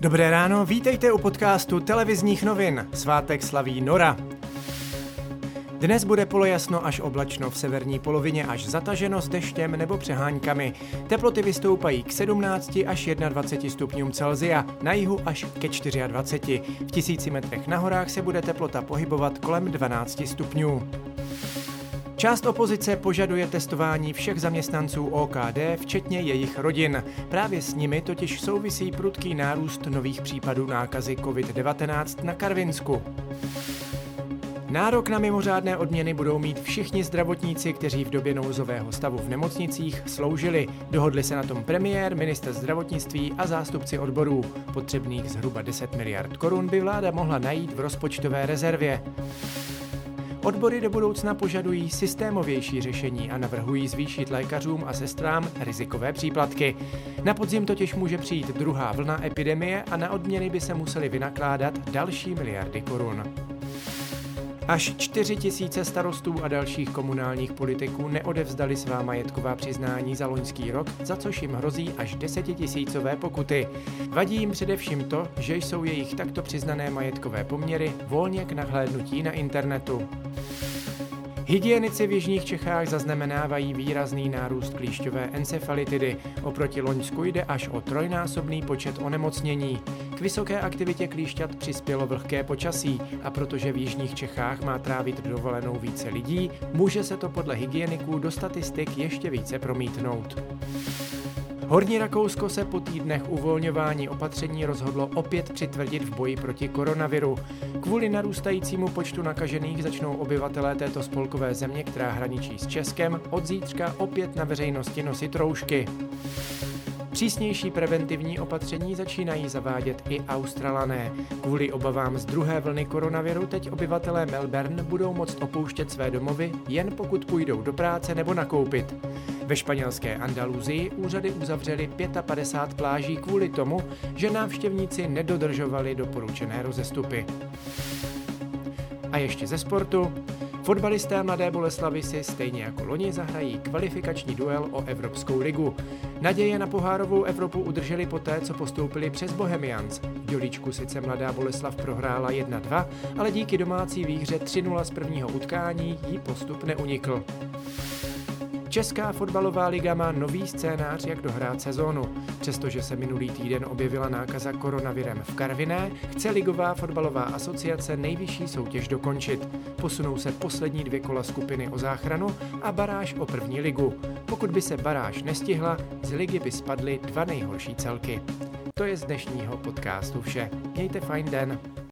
Dobré ráno, vítejte u podcastu televizních novin. Svátek slaví Nora. Dnes bude polojasno až oblačno, v severní polovině až zataženo s deštěm nebo přeháňkami. Teploty vystoupají k 17 až 21 stupňům Celzia, na jihu až ke 24. V tisíci metrech na horách se bude teplota pohybovat kolem 12 stupňů. Část opozice požaduje testování všech zaměstnanců OKD, včetně jejich rodin. Právě s nimi totiž souvisí prudký nárůst nových případů nákazy COVID-19 na Karvinsku. Nárok na mimořádné odměny budou mít všichni zdravotníci, kteří v době nouzového stavu v nemocnicích sloužili. Dohodli se na tom premiér, minister zdravotnictví a zástupci odborů. Potřebných zhruba 10 miliard korun by vláda mohla najít v rozpočtové rezervě. Odbory do budoucna požadují systémovější řešení a navrhují zvýšit lékařům a sestrám rizikové příplatky. Na podzim totiž může přijít druhá vlna epidemie a na odměny by se museli vynakládat další miliardy korun. Až 4 tisíce starostů a dalších komunálních politiků neodevzdali svá majetková přiznání za loňský rok, za což jim hrozí až desetitisícové pokuty. Vadí jim především to, že jsou jejich takto přiznané majetkové poměry volně k nahlédnutí na internetu. Hygienici v jižních Čechách zaznamenávají výrazný nárůst klíšťové encefalitidy. Oproti Loňsku jde až o trojnásobný počet onemocnění. K vysoké aktivitě klíšťat přispělo vlhké počasí a protože v jižních Čechách má trávit dovolenou více lidí, může se to podle hygieniků do statistik ještě více promítnout. Horní Rakousko se po týdnech uvolňování opatření rozhodlo opět přitvrdit v boji proti koronaviru. Kvůli narůstajícímu počtu nakažených začnou obyvatelé této spolkové země, která hraničí s Českem, od zítřka opět na veřejnosti nosit roušky. Přísnější preventivní opatření začínají zavádět i Australané. Kvůli obavám z druhé vlny koronaviru teď obyvatelé Melbourne budou moct opouštět své domovy, jen pokud půjdou do práce nebo nakoupit. Ve španělské Andaluzii úřady uzavřely 55 pláží kvůli tomu, že návštěvníci nedodržovali doporučené rozestupy. A ještě ze sportu. Fotbalisté Mladé Boleslavy si stejně jako loni zahrají kvalifikační duel o Evropskou ligu. Naděje na pohárovou Evropu udrželi poté, co postoupili přes Bohemians. V Dělíčku sice Mladá Boleslav prohrála 1-2, ale díky domácí výhře 3-0 z prvního utkání jí postup neunikl. Česká fotbalová liga má nový scénář, jak dohrát sezónu. Přestože se minulý týden objevila nákaza koronavirem v Karviné, chce Ligová fotbalová asociace nejvyšší soutěž dokončit. Posunou se poslední dvě kola skupiny o záchranu a baráž o první ligu. Pokud by se baráž nestihla, z ligy by spadly dva nejhorší celky. To je z dnešního podcastu vše. Mějte fajn den.